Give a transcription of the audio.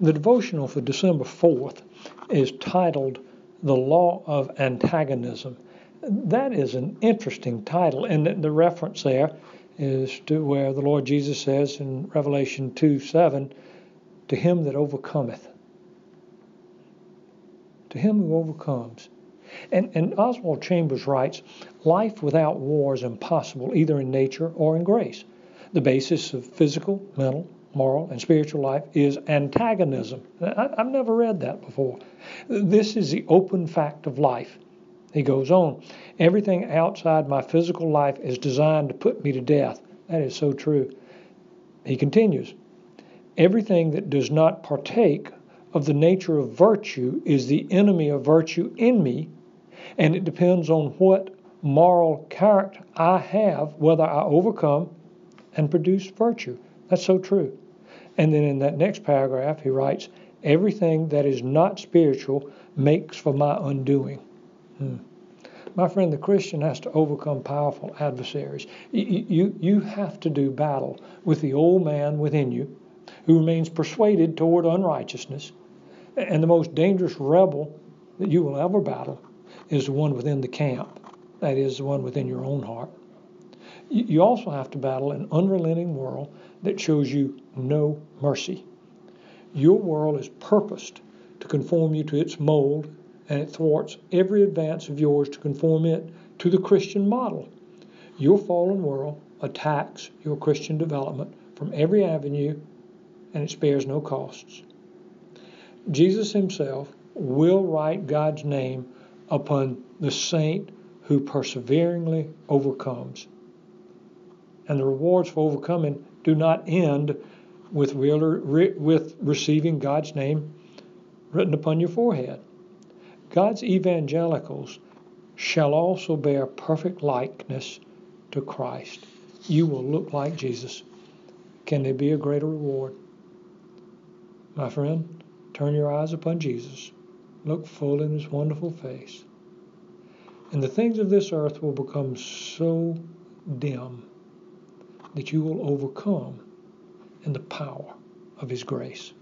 The devotional for December 4th is titled The Law of Antagonism. That is an interesting title, and the reference there is to where the Lord Jesus says in Revelation 2 7, To him that overcometh. To him who overcomes. And, and Oswald Chambers writes, Life without war is impossible, either in nature or in grace. The basis of physical, mental, moral, and spiritual life is antagonism. I, have never read that before. This is the open fact of life. He goes on, everything outside my physical life is designed to put me to death. That is so true. He continues, everything that does not partake of the nature of virtue is the enemy of virtue in me, and it depends on what moral character I have whether I overcome and produce virtue. That's so true. And then in that next paragraph, he writes, Everything that is not spiritual makes for my undoing. Hmm. My friend, the Christian has to overcome powerful adversaries. You, you, you have to do battle with the old man within you who remains persuaded toward unrighteousness. And the most dangerous rebel that you will ever battle is the one within the camp, that is, the one within your own heart. You also have to battle an unrelenting world that shows you no mercy. Your world is purposed to conform you to its mold, and it thwarts every advance of yours to conform it to the Christian model. Your fallen world attacks your Christian development from every avenue, and it spares no costs. Jesus himself will write God's name upon the saint who perseveringly overcomes and the rewards for overcoming do not end with, with receiving God's name written upon your forehead. God's evangelicals shall also bear perfect likeness to Christ. You will look like Jesus. Can there be a greater reward? My friend, turn your eyes upon Jesus. Look full in his wonderful face. And the things of this earth will become so dim that you will overcome in the power of His grace.